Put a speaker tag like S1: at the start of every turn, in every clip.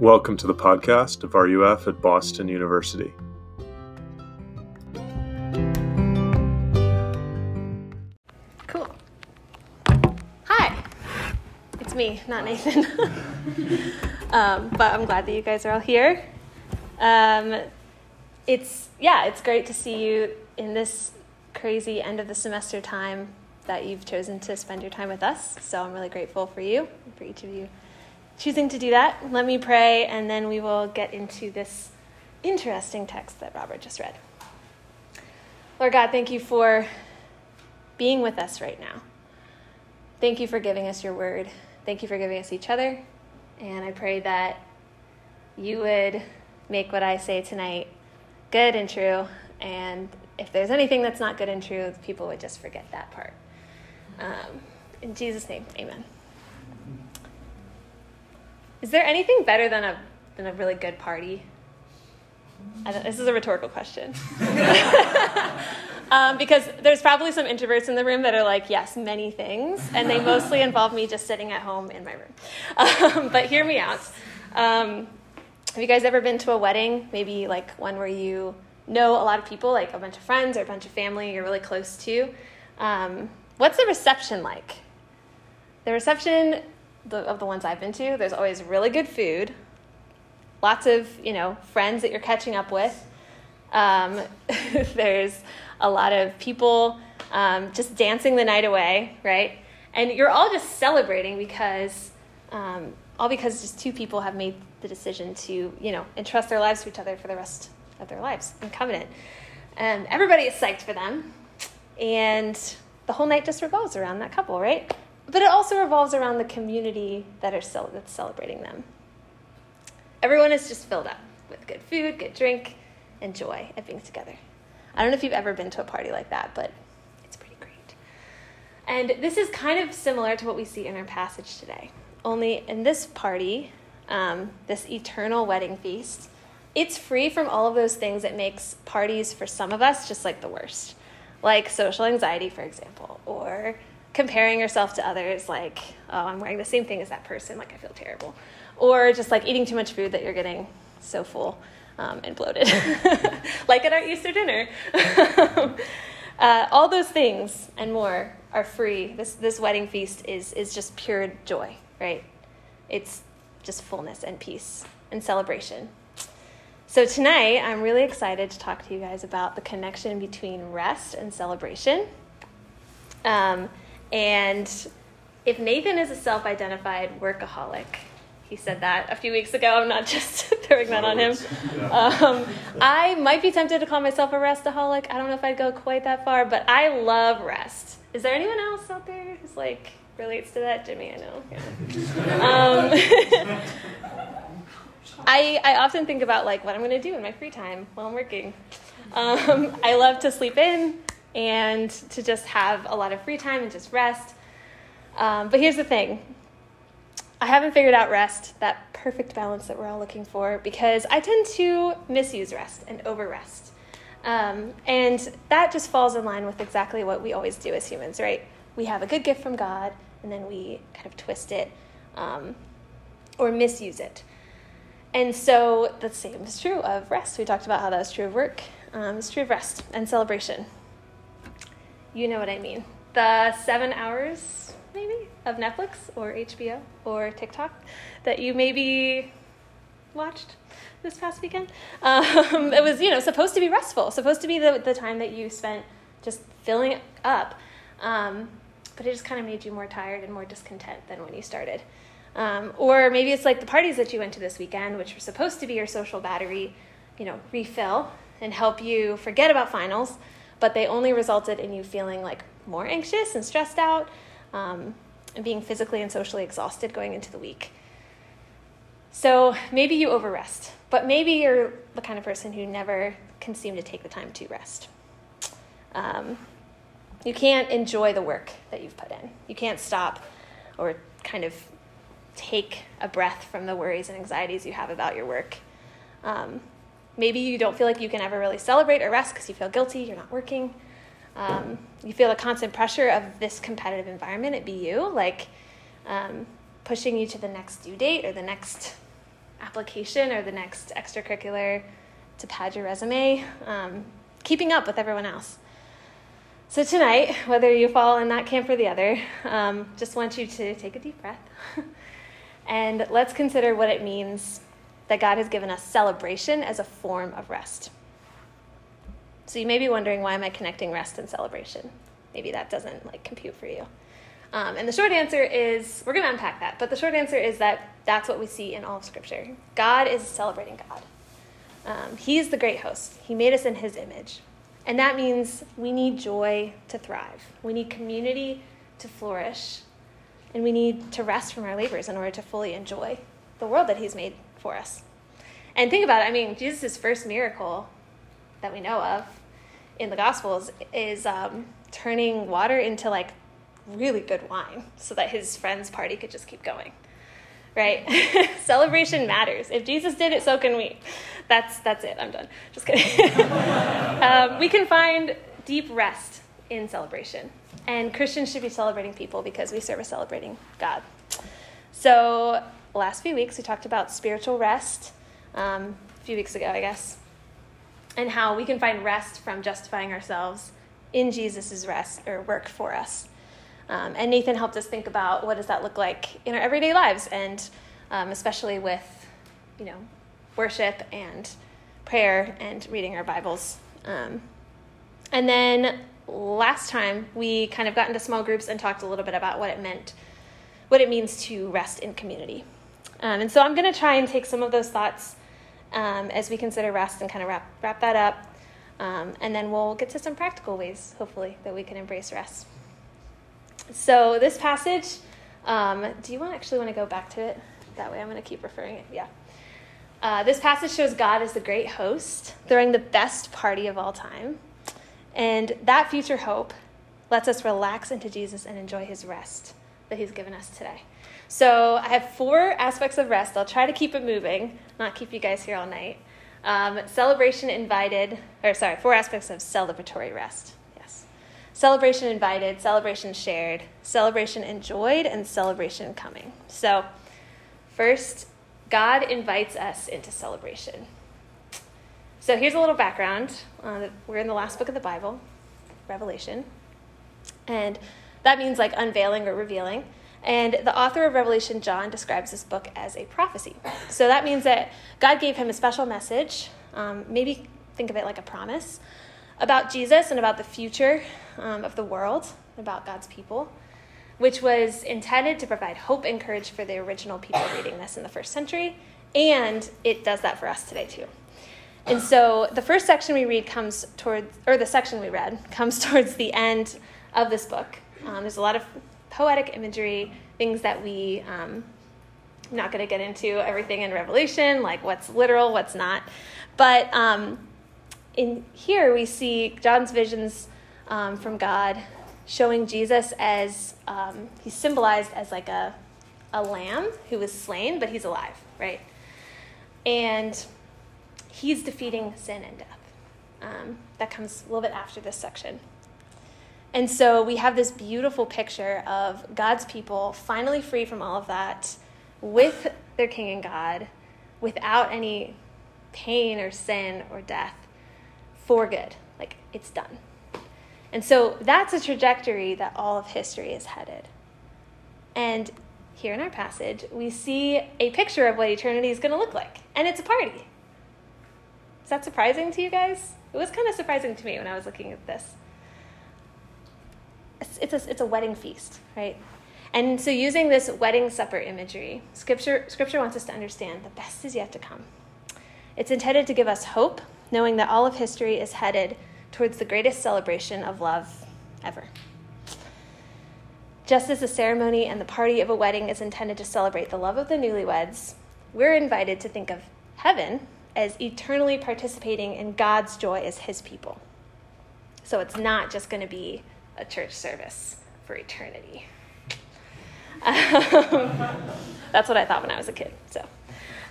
S1: Welcome to the podcast of RUF at Boston University.
S2: Cool. Hi. It's me, not Nathan. um, but I'm glad that you guys are all here. Um, it's, yeah, it's great to see you in this crazy end of the semester time that you've chosen to spend your time with us. So I'm really grateful for you, for each of you choosing to do that. Let me pray, and then we will get into this interesting text that Robert just read. Lord God, thank you for being with us right now. Thank you for giving us your word. Thank you for giving us each other. And I pray that you would make what I say tonight good and true. And if there's anything that's not good and true, people would just forget that part. Um, in Jesus' name, amen. Is there anything better than a, than a really good party? this is a rhetorical question. um, because there's probably some introverts in the room that are like, yes, many things, and they mostly involve me just sitting at home in my room. Um, but hear me out. Um, have you guys ever been to a wedding? Maybe like one where you know a lot of people, like a bunch of friends or a bunch of family you're really close to. Um, what's the reception like? The reception the, of the ones I've been to, there's always really good food, lots of you know friends that you're catching up with. Um, there's a lot of people um, just dancing the night away, right? And you're all just celebrating because um, all because just two people have made the decision to you know entrust their lives to each other for the rest of their lives in covenant. And everybody is psyched for them, and the whole night just revolves around that couple, right? But it also revolves around the community that are cel- that's celebrating them. Everyone is just filled up with good food, good drink, and joy at being together. I don't know if you've ever been to a party like that, but it's pretty great. And this is kind of similar to what we see in our passage today. Only in this party, um, this eternal wedding feast, it's free from all of those things that makes parties for some of us just like the worst, like social anxiety, for example, or comparing yourself to others, like, oh, I'm wearing the same thing as that person, like, I feel terrible. Or just like eating too much food that you're getting so full um, and bloated, like at our Easter dinner. uh, all those things and more are free. This, this wedding feast is, is just pure joy, right? It's just fullness and peace and celebration. So, tonight, I'm really excited to talk to you guys about the connection between rest and celebration. Um, and if Nathan is a self identified workaholic, he said that a few weeks ago. I'm not just throwing that on him. Um, I might be tempted to call myself a restaholic. I don't know if I'd go quite that far, but I love rest. Is there anyone else out there who's like relates to that? Jimmy, I know. Yeah. Um, I, I often think about like what I'm going to do in my free time while I'm working. Um, I love to sleep in and to just have a lot of free time and just rest. Um, but here's the thing I haven't figured out rest, that perfect balance that we're all looking for, because I tend to misuse rest and over rest. Um, and that just falls in line with exactly what we always do as humans, right? We have a good gift from God, and then we kind of twist it um, or misuse it. And so the same is true of rest. We talked about how that was true of work. Um, it's true of rest and celebration you know what I mean. The seven hours, maybe, of Netflix or HBO or TikTok that you maybe watched this past weekend. Um, it was, you know, supposed to be restful, supposed to be the, the time that you spent just filling up. Um, but it just kind of made you more tired and more discontent than when you started. Um, or maybe it's like the parties that you went to this weekend, which were supposed to be your social battery, you know, refill and help you forget about finals but they only resulted in you feeling like more anxious and stressed out um, and being physically and socially exhausted going into the week. So maybe you overrest, but maybe you're the kind of person who never can seem to take the time to rest. Um, you can't enjoy the work that you've put in. You can't stop or kind of take a breath from the worries and anxieties you have about your work. Um, Maybe you don't feel like you can ever really celebrate or rest because you feel guilty, you're not working. Um, you feel the constant pressure of this competitive environment at BU, like um, pushing you to the next due date or the next application or the next extracurricular to pad your resume, um, keeping up with everyone else. So, tonight, whether you fall in that camp or the other, um, just want you to take a deep breath and let's consider what it means that God has given us celebration as a form of rest. So, you may be wondering why am I connecting rest and celebration? Maybe that doesn't like compute for you. Um, and the short answer is we're going to unpack that, but the short answer is that that's what we see in all of Scripture. God is celebrating God. Um, he is the great host. He made us in His image. And that means we need joy to thrive. We need community to flourish. And we need to rest from our labors in order to fully enjoy the world that He's made for us. And think about it I mean, Jesus' first miracle that we know of in the Gospels is um, turning water into like really good wine so that his friend's party could just keep going. Right? Celebration matters. If Jesus did it, so can we that's that's it. I'm done. Just kidding. um, we can find deep rest in celebration, and Christians should be celebrating people because we serve a celebrating God. So last few weeks we talked about spiritual rest. Um, a few weeks ago, I guess, and how we can find rest from justifying ourselves in Jesus' rest or work for us. Um, and Nathan helped us think about what does that look like in our everyday lives, and um, especially with, you know, worship and prayer and reading our Bibles. Um, and then last time we kind of got into small groups and talked a little bit about what it meant, what it means to rest in community. Um, and so I'm going to try and take some of those thoughts um, as we consider rest and kind of wrap, wrap that up. Um, and then we'll get to some practical ways, hopefully, that we can embrace rest. So this passage, um, do you want actually want to go back to it? That way I'm going to keep referring it. Yeah. Uh, this passage shows God as the great host, throwing the best party of all time. And that future hope lets us relax into Jesus and enjoy his rest that he's given us today. So I have four aspects of rest. I'll try to keep it moving, not keep you guys here all night. Um, celebration invited, or sorry, four aspects of celebratory rest. Yes. Celebration invited, celebration shared, celebration enjoyed, and celebration coming. So, first, God invites us into celebration. So here's a little background. Uh, we're in the last book of the Bible, Revelation. And that means like unveiling or revealing. And the author of Revelation, John, describes this book as a prophecy. So that means that God gave him a special message, um, maybe think of it like a promise, about Jesus and about the future um, of the world, about God's people which was intended to provide hope and courage for the original people reading this in the first century, and it does that for us today too. And so the first section we read comes towards, or the section we read comes towards the end of this book. Um, there's a lot of poetic imagery, things that we, um, I'm not going to get into everything in Revelation, like what's literal, what's not. But um, in here we see John's visions um, from God showing Jesus as um, he's symbolized as like a, a lamb who was slain, but he's alive, right? And he's defeating sin and death. Um, that comes a little bit after this section. And so we have this beautiful picture of God's people finally free from all of that with their King and God without any pain or sin or death for good. Like it's done. And so that's a trajectory that all of history is headed. And here in our passage, we see a picture of what eternity is going to look like, and it's a party. Is that surprising to you guys? It was kind of surprising to me when I was looking at this. It's, a, it's a wedding feast, right? And so, using this wedding supper imagery, scripture, scripture wants us to understand the best is yet to come. It's intended to give us hope, knowing that all of history is headed towards the greatest celebration of love ever. Just as the ceremony and the party of a wedding is intended to celebrate the love of the newlyweds, we're invited to think of heaven as eternally participating in God's joy as His people. So it's not just going to be a church service for eternity. Um, that's what I thought when I was a kid. So.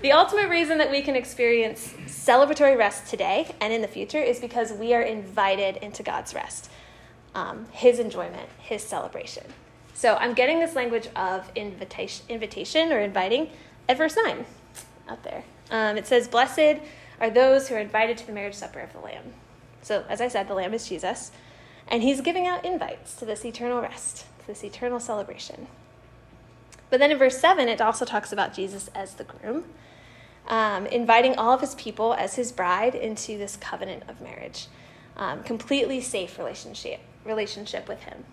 S2: The ultimate reason that we can experience celebratory rest today and in the future is because we are invited into God's rest, um, His enjoyment, His celebration. So I'm getting this language of invitation, invitation or inviting at verse 9. out there. Um, it says, Blessed are those who are invited to the marriage supper of the Lamb. So, as I said, the Lamb is Jesus. And he's giving out invites to this eternal rest, to this eternal celebration. But then in verse 7, it also talks about Jesus as the groom, um, inviting all of his people as his bride into this covenant of marriage, um, completely safe relationship, relationship with him,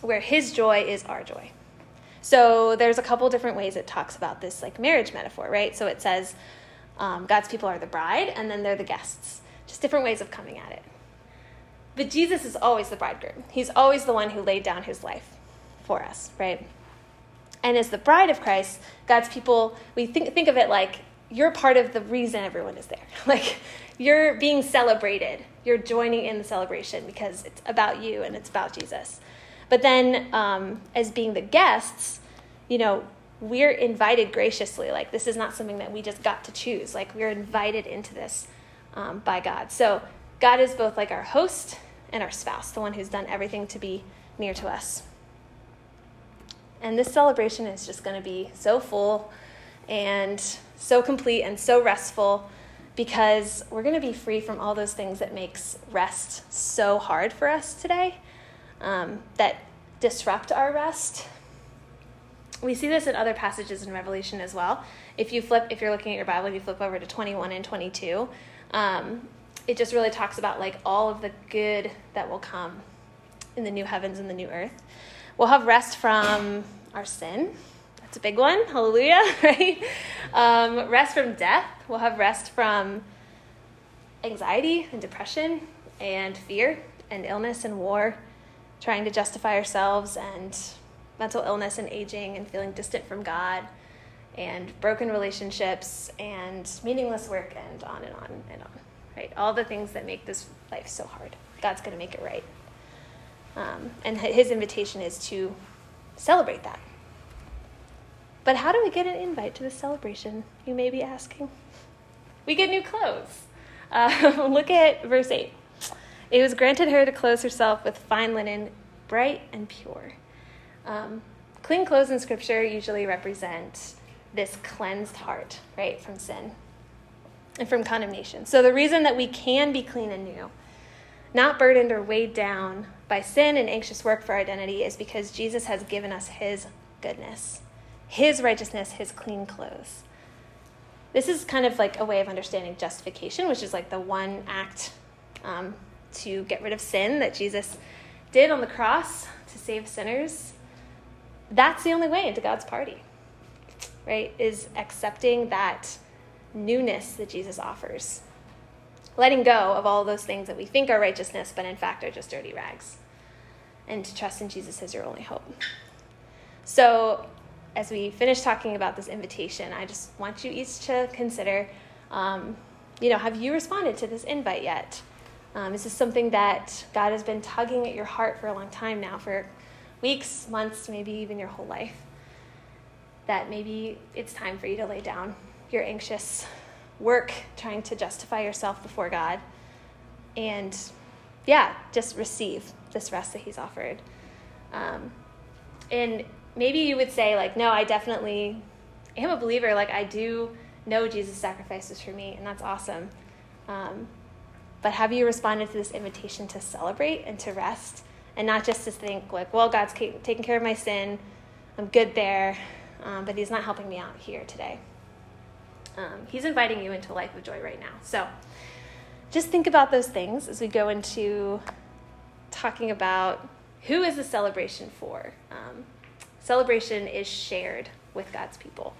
S2: where his joy is our joy. So there's a couple different ways it talks about this like marriage metaphor, right? So it says um, God's people are the bride, and then they're the guests. Just different ways of coming at it. But Jesus is always the bridegroom. He's always the one who laid down his life for us, right? And as the bride of Christ, God's people, we think, think of it like you're part of the reason everyone is there. Like you're being celebrated. You're joining in the celebration because it's about you and it's about Jesus. But then, um, as being the guests, you know, we're invited graciously. Like, this is not something that we just got to choose. Like, we're invited into this um, by God. So, God is both like our host and our spouse, the one who's done everything to be near to us. And this celebration is just going to be so full and so complete and so restful because we're going to be free from all those things that makes rest so hard for us today um, that disrupt our rest. We see this in other passages in Revelation as well. If you flip, if you're looking at your Bible, you flip over to 21 and 22. Um, it just really talks about like all of the good that will come in the new heavens and the new earth. We'll have rest from our sin. That's a big one. Hallelujah, right? Um, rest from death. We'll have rest from anxiety and depression and fear and illness and war trying to justify ourselves and mental illness and aging and feeling distant from God and broken relationships and meaningless work and on and on and on. Right? All the things that make this life so hard. God's going to make it right. Um, and his invitation is to celebrate that. But how do we get an invite to the celebration? You may be asking. We get new clothes. Uh, look at verse 8. It was granted her to clothe herself with fine linen, bright and pure. Um, clean clothes in Scripture usually represent this cleansed heart, right, from sin and from condemnation. So the reason that we can be clean and new, not burdened or weighed down by sin and anxious work for identity, is because Jesus has given us his goodness, his righteousness, his clean clothes. This is kind of like a way of understanding justification, which is like the one act um, to get rid of sin that Jesus did on the cross to save sinners, that's the only way into God's party, right? Is accepting that newness that Jesus offers. Letting go of all those things that we think are righteousness, but in fact are just dirty rags. And to trust in Jesus as your only hope. So, as we finish talking about this invitation, I just want you each to consider um, you know, have you responded to this invite yet? Um, this is something that God has been tugging at your heart for a long time now, for weeks, months, maybe even your whole life. That maybe it's time for you to lay down your anxious work trying to justify yourself before God and, yeah, just receive this rest that He's offered. Um, and maybe you would say, like, no, I definitely am a believer. Like, I do know Jesus' sacrifices for me, and that's awesome. Um, but have you responded to this invitation to celebrate and to rest and not just to think, like, well, God's taking care of my sin, I'm good there, um, but He's not helping me out here today? Um, he's inviting you into a life of joy right now. So just think about those things as we go into talking about who is the celebration for. Um, celebration is shared with God's people.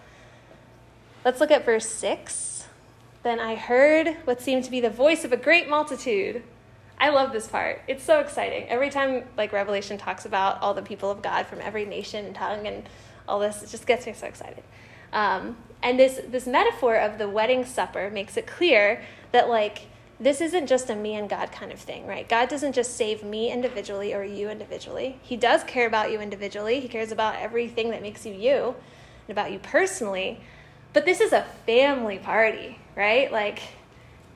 S2: Let's look at verse 6. Then I heard what seemed to be the voice of a great multitude. I love this part. It's so exciting. Every time like Revelation talks about all the people of God from every nation and tongue and all this, it just gets me so excited. Um, and this this metaphor of the wedding supper makes it clear that like this isn't just a me and God kind of thing, right? God doesn't just save me individually or you individually. He does care about you individually. He cares about everything that makes you you and about you personally. But this is a family party, right? Like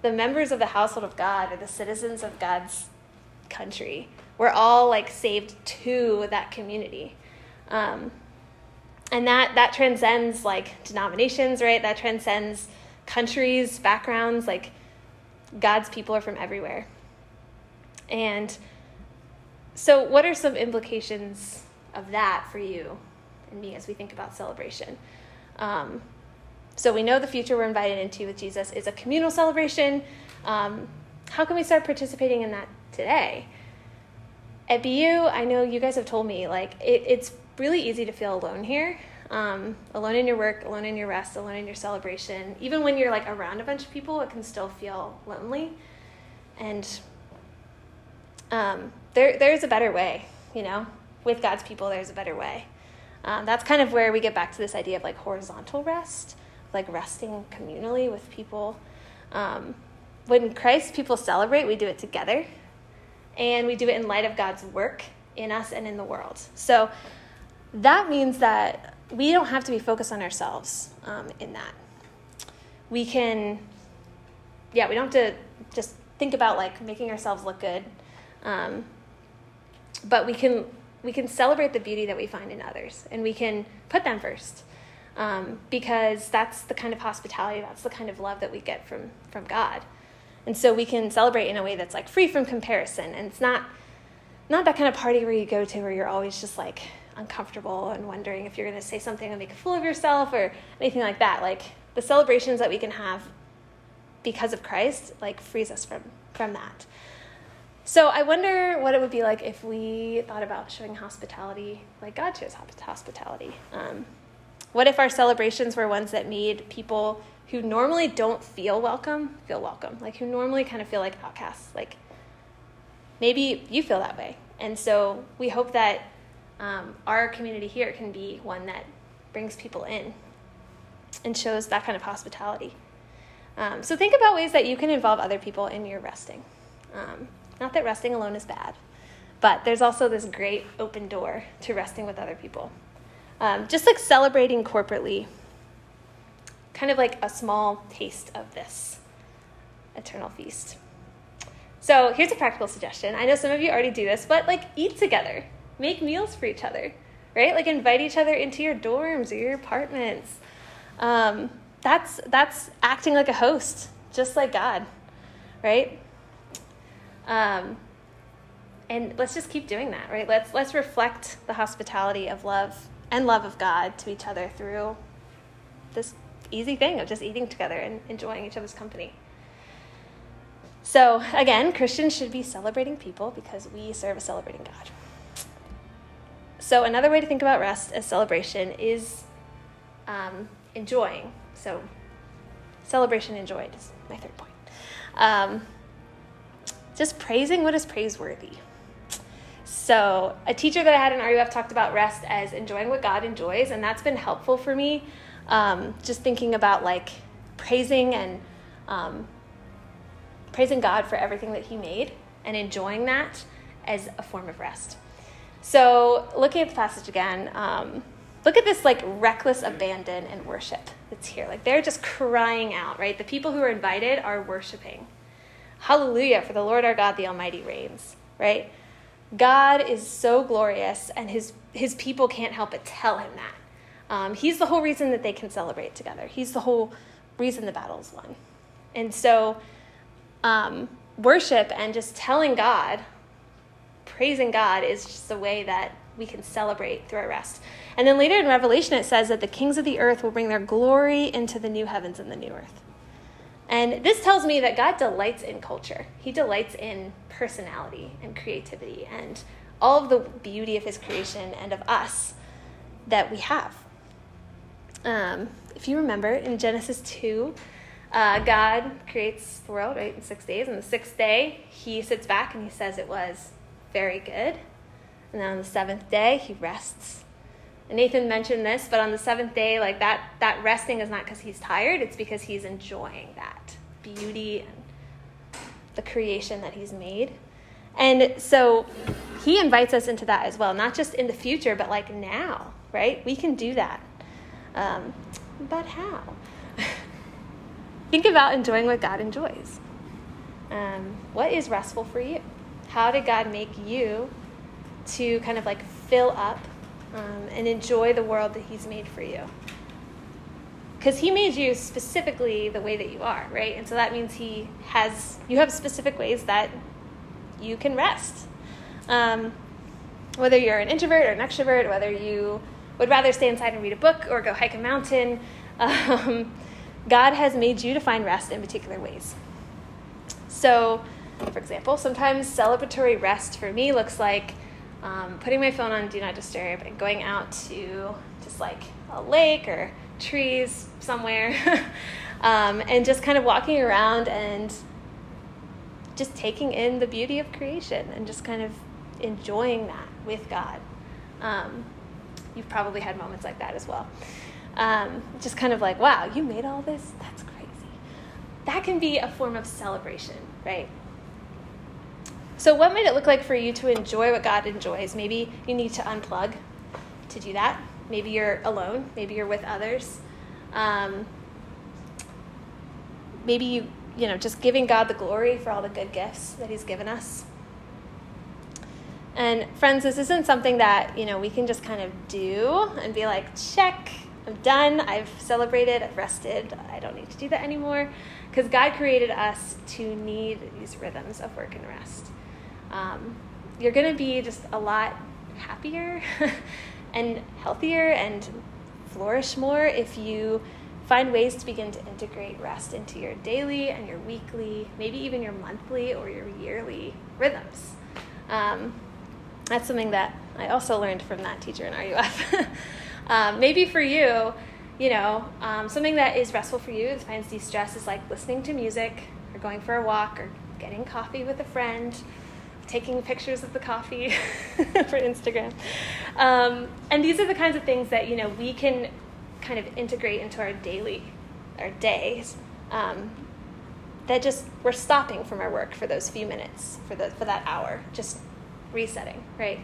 S2: the members of the household of God are the citizens of God's country. We're all like saved to that community. Um, and that that transcends like denominations, right? That transcends countries, backgrounds. Like God's people are from everywhere. And so, what are some implications of that for you and me as we think about celebration? Um, so, we know the future we're invited into with Jesus is a communal celebration. Um, how can we start participating in that today? At BU, I know you guys have told me like it, it's really easy to feel alone here. Um, alone in your work, alone in your rest, alone in your celebration. Even when you're like around a bunch of people, it can still feel lonely. And um, there, there's a better way, you know. With God's people, there's a better way. Um, that's kind of where we get back to this idea of like horizontal rest, like resting communally with people. Um, when Christ people celebrate, we do it together, and we do it in light of God's work in us and in the world. So that means that we don't have to be focused on ourselves um, in that. We can, yeah, we don't have to just think about like making ourselves look good, um, but we can we can celebrate the beauty that we find in others, and we can put them first, um, because that's the kind of hospitality, that's the kind of love that we get from from God, and so we can celebrate in a way that's like free from comparison, and it's not not that kind of party where you go to where you're always just like uncomfortable and wondering if you're going to say something and make a fool of yourself or anything like that. Like the celebrations that we can have because of Christ, like frees us from from that. So I wonder what it would be like if we thought about showing hospitality like God shows hospitality. Um, what if our celebrations were ones that made people who normally don't feel welcome feel welcome, like who normally kind of feel like outcasts? Like maybe you feel that way, and so we hope that um, our community here can be one that brings people in and shows that kind of hospitality. Um, so think about ways that you can involve other people in your resting. Um, not that resting alone is bad, but there's also this great open door to resting with other people. Um, just like celebrating corporately, kind of like a small taste of this eternal feast. So here's a practical suggestion. I know some of you already do this, but like eat together make meals for each other, right? Like invite each other into your dorms or your apartments. Um, that's that's acting like a host, just like God, right? Um, and let's just keep doing that, right? Let's let's reflect the hospitality of love and love of God to each other through this easy thing of just eating together and enjoying each other's company. So, again, Christians should be celebrating people because we serve a celebrating God. So, another way to think about rest as celebration is um, enjoying. So, celebration enjoyed is my third point. Um, just praising what is praiseworthy. So, a teacher that I had in RUF talked about rest as enjoying what God enjoys, and that's been helpful for me. Um, just thinking about like praising and um, praising God for everything that He made and enjoying that as a form of rest. So, looking at the passage again, um, look at this like reckless abandon and worship that's here. Like they're just crying out, right? The people who are invited are worshiping. Hallelujah, for the Lord our God, the Almighty reigns, right? God is so glorious, and his, his people can't help but tell him that. Um, he's the whole reason that they can celebrate together, he's the whole reason the battle's won. And so, um, worship and just telling God praising God is just a way that we can celebrate through our rest. And then later in Revelation, it says that the kings of the earth will bring their glory into the new heavens and the new earth. And this tells me that God delights in culture. He delights in personality and creativity and all of the beauty of his creation and of us that we have. Um, if you remember in Genesis 2, uh, God creates the world, right, in six days. And the sixth day, he sits back and he says it was very good. And then on the seventh day, he rests. And Nathan mentioned this, but on the seventh day, like that, that resting is not because he's tired, it's because he's enjoying that beauty and the creation that he's made. And so he invites us into that as well, not just in the future, but like now, right? We can do that. Um, but how? Think about enjoying what God enjoys. Um, what is restful for you? How did God make you to kind of like fill up um, and enjoy the world that He's made for you. Because He made you specifically the way that you are, right? And so that means He has, you have specific ways that you can rest. Um, whether you're an introvert or an extrovert, whether you would rather stay inside and read a book or go hike a mountain, um, God has made you to find rest in particular ways. So, for example, sometimes celebratory rest for me looks like um, putting my phone on Do Not Disturb and going out to just like a lake or trees somewhere um, and just kind of walking around and just taking in the beauty of creation and just kind of enjoying that with God. Um, you've probably had moments like that as well. Um, just kind of like, wow, you made all this? That's crazy. That can be a form of celebration, right? So, what might it look like for you to enjoy what God enjoys? Maybe you need to unplug to do that. Maybe you're alone. Maybe you're with others. Um, maybe you, you know, just giving God the glory for all the good gifts that He's given us. And friends, this isn't something that, you know, we can just kind of do and be like, check, I'm done, I've celebrated, I've rested, I don't need to do that anymore. Because God created us to need these rhythms of work and rest um, you're going to be just a lot happier and healthier and flourish more if you find ways to begin to integrate rest into your daily and your weekly, maybe even your monthly or your yearly rhythms. Um, that's something that I also learned from that teacher in RUF. um, maybe for you, you know, um, something that is restful for you that finds de-stress is like listening to music or going for a walk or getting coffee with a friend taking pictures of the coffee for Instagram. Um, and these are the kinds of things that you know we can kind of integrate into our daily, our days. Um, that just we're stopping from our work for those few minutes, for the for that hour, just resetting, right?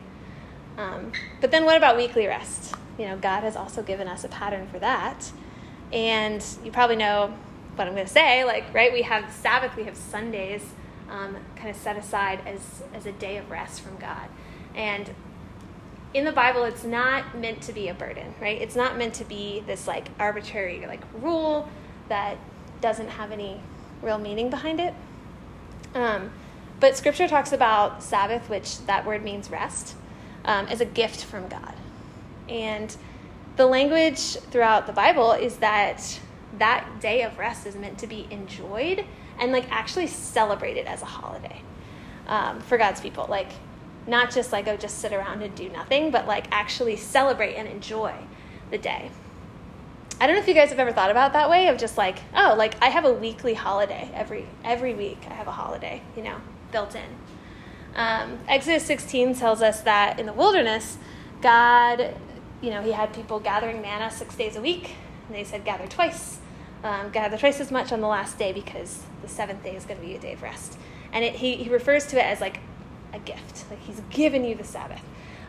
S2: Um, but then what about weekly rest? You know, God has also given us a pattern for that, and you probably know what I'm going to say. Like, right? We have Sabbath, we have Sundays um, kind of set aside as, as a day of rest from God. And in the Bible, it's not meant to be a burden, right? It's not meant to be this like arbitrary like rule that doesn't have any real meaning behind it. Um, but Scripture talks about Sabbath, which that word means rest, um, as a gift from God. And the language throughout the Bible is that that day of rest is meant to be enjoyed and like actually celebrate it as a holiday um, for God's people. Like, not just like, oh, just sit around and do nothing, but like actually celebrate and enjoy the day. I don't know if you guys have ever thought about that way of just like, oh, like I have a weekly holiday every every week. I have a holiday, you know, built in. Um, Exodus 16 tells us that in the wilderness, God, you know, He had people gathering manna six days a week, and they said gather twice um, gather twice as much on the last day because the seventh day is going to be a day of rest. And it, he, he refers to it as like a gift, like he's given you the Sabbath.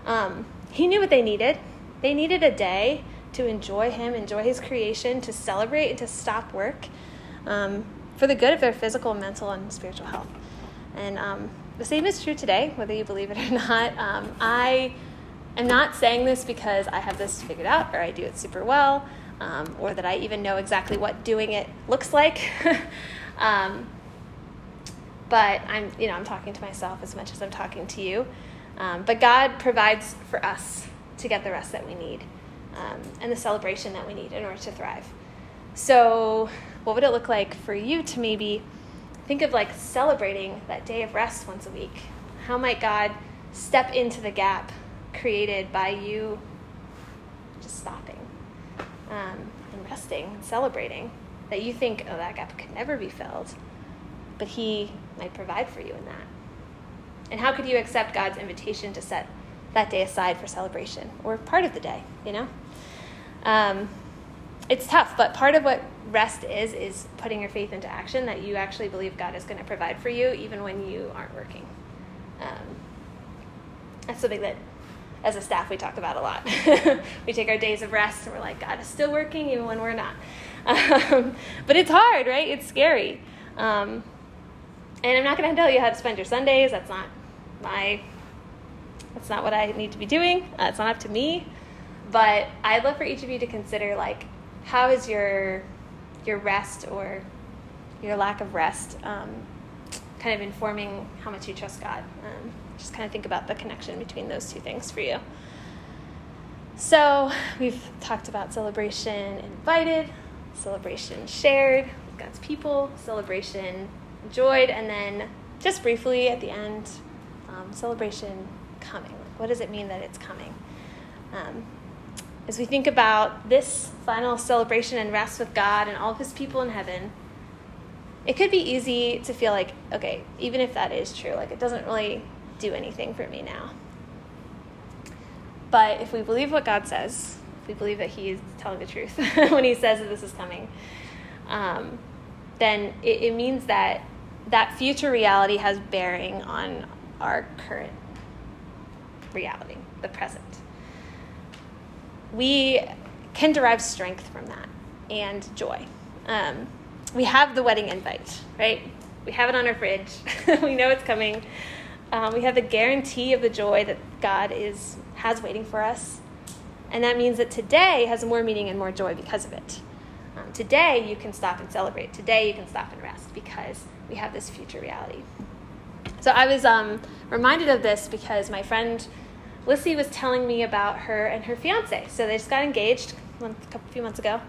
S2: Um, he knew what they needed. They needed a day to enjoy him, enjoy his creation, to celebrate, and to stop work um, for the good of their physical, mental, and spiritual health. And um, the same is true today, whether you believe it or not. Um, I am not saying this because I have this figured out or I do it super well um, or that I even know exactly what doing it looks like. um, but I'm, you know, I'm talking to myself as much as I'm talking to you. Um, but God provides for us to get the rest that we need um, and the celebration that we need in order to thrive. So, what would it look like for you to maybe think of like celebrating that day of rest once a week? How might God step into the gap created by you just stopping? Um, and resting and celebrating that you think, oh, that gap could never be filled, but He might provide for you in that. And how could you accept God's invitation to set that day aside for celebration or part of the day, you know? Um, it's tough, but part of what rest is, is putting your faith into action that you actually believe God is going to provide for you even when you aren't working. Um, that's something that as a staff, we talk about a lot. we take our days of rest and we're like, God is still working even when we're not. Um, but it's hard, right? It's scary. Um, and I'm not going to tell you how to spend your Sundays. That's not my. That's not what I need to be doing. Uh, it's not up to me. but I'd love for each of you to consider like how is your your rest or your lack of rest um, kind of informing how much you trust God. Just kind of think about the connection between those two things for you. So we've talked about celebration invited, celebration shared with God's people, celebration enjoyed, and then just briefly at the end, um, celebration coming. What does it mean that it's coming? Um, as we think about this final celebration and rest with God and all of His people in heaven, it could be easy to feel like, okay, even if that is true, like it doesn't really do anything for me now. But if we believe what God says, if we believe that He is telling the truth when He says that this is coming, um, then it, it means that that future reality has bearing on our current reality, the present. We can derive strength from that and joy. Um, we have the wedding invite, right? We have it on our fridge. we know it's coming. Um, we have the guarantee of the joy that God is has waiting for us, and that means that today has more meaning and more joy because of it. Um, today you can stop and celebrate. Today you can stop and rest because we have this future reality. So I was um, reminded of this because my friend Lissy was telling me about her and her fiance. So they just got engaged a couple few months ago.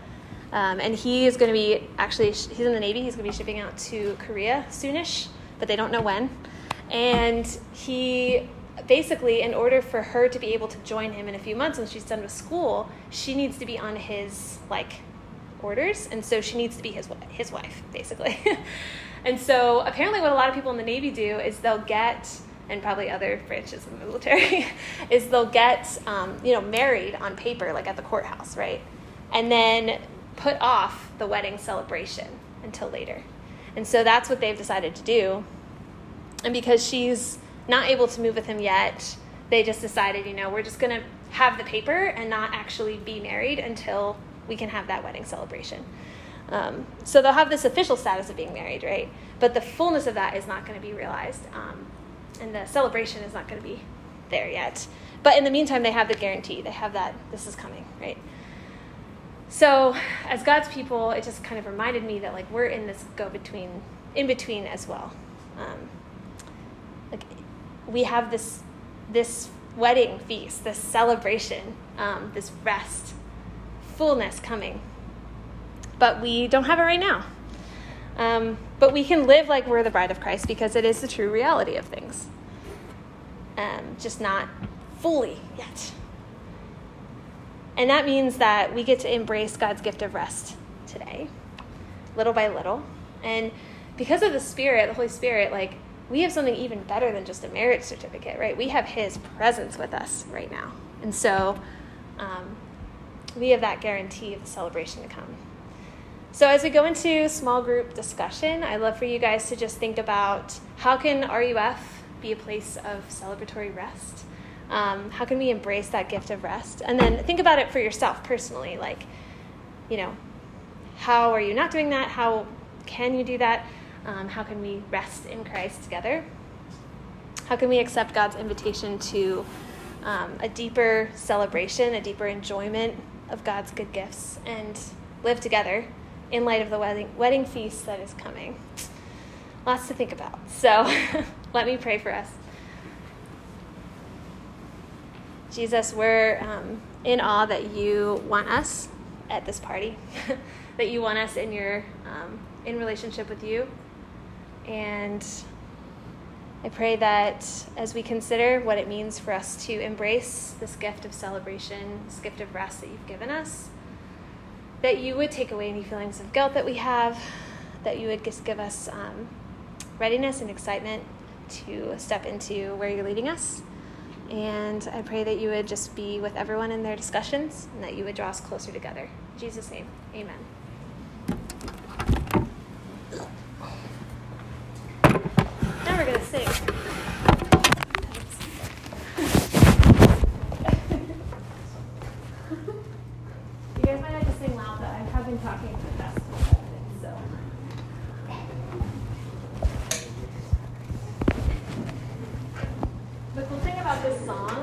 S2: Um, and he is going to be actually he's in the navy he's going to be shipping out to korea soonish but they don't know when and he basically in order for her to be able to join him in a few months when she's done with school she needs to be on his like orders and so she needs to be his his wife basically and so apparently what a lot of people in the navy do is they'll get and probably other branches of the military is they'll get um, you know married on paper like at the courthouse right and then put off the wedding celebration until later. And so that's what they've decided to do. And because she's not able to move with him yet, they just decided, you know, we're just going to have the paper and not actually be married until we can have that wedding celebration. Um, so they'll have this official status of being married, right? But the fullness of that is not going to be realized. Um, and the celebration is not going to be there yet. But in the meantime, they have the guarantee. They have that this is coming, right? So, as God's people, it just kind of reminded me that like we're in this go between, in between as well. Um, we have this this wedding feast, this celebration, um, this rest, fullness coming, but we don't have it right now. Um, but we can live like we're the bride of Christ because it is the true reality of things. Um, just not fully yet. And that means that we get to embrace God's gift of rest today, little by little. And because of the Spirit, the Holy Spirit, like, we have something even better than just a marriage certificate, right? We have His presence with us right now. And so um, we have that guarantee of the celebration to come. So as we go into small group discussion, I'd love for you guys to just think about how can RUF be a place of celebratory rest? Um, how can we embrace that gift of rest? And then think about it for yourself personally. Like, you know, how are you not doing that? How can you do that? Um, how can we rest in Christ together? How can we accept God's invitation to um, a deeper celebration, a deeper enjoyment of God's good gifts, and live together in light of the wedding, wedding feast that is coming? Lots to think about. So let me pray for us. Jesus, we're um, in awe that you want us at this party, that you want us in your um, in relationship with you, and I pray that as we consider what it means for us to embrace this gift of celebration, this gift of rest that you've given us, that you would take away any feelings of guilt that we have, that you would just give us um, readiness and excitement to step into where you're leading us. And I pray that you would just be with everyone in their discussions and that you would draw us closer together. In Jesus' name, amen.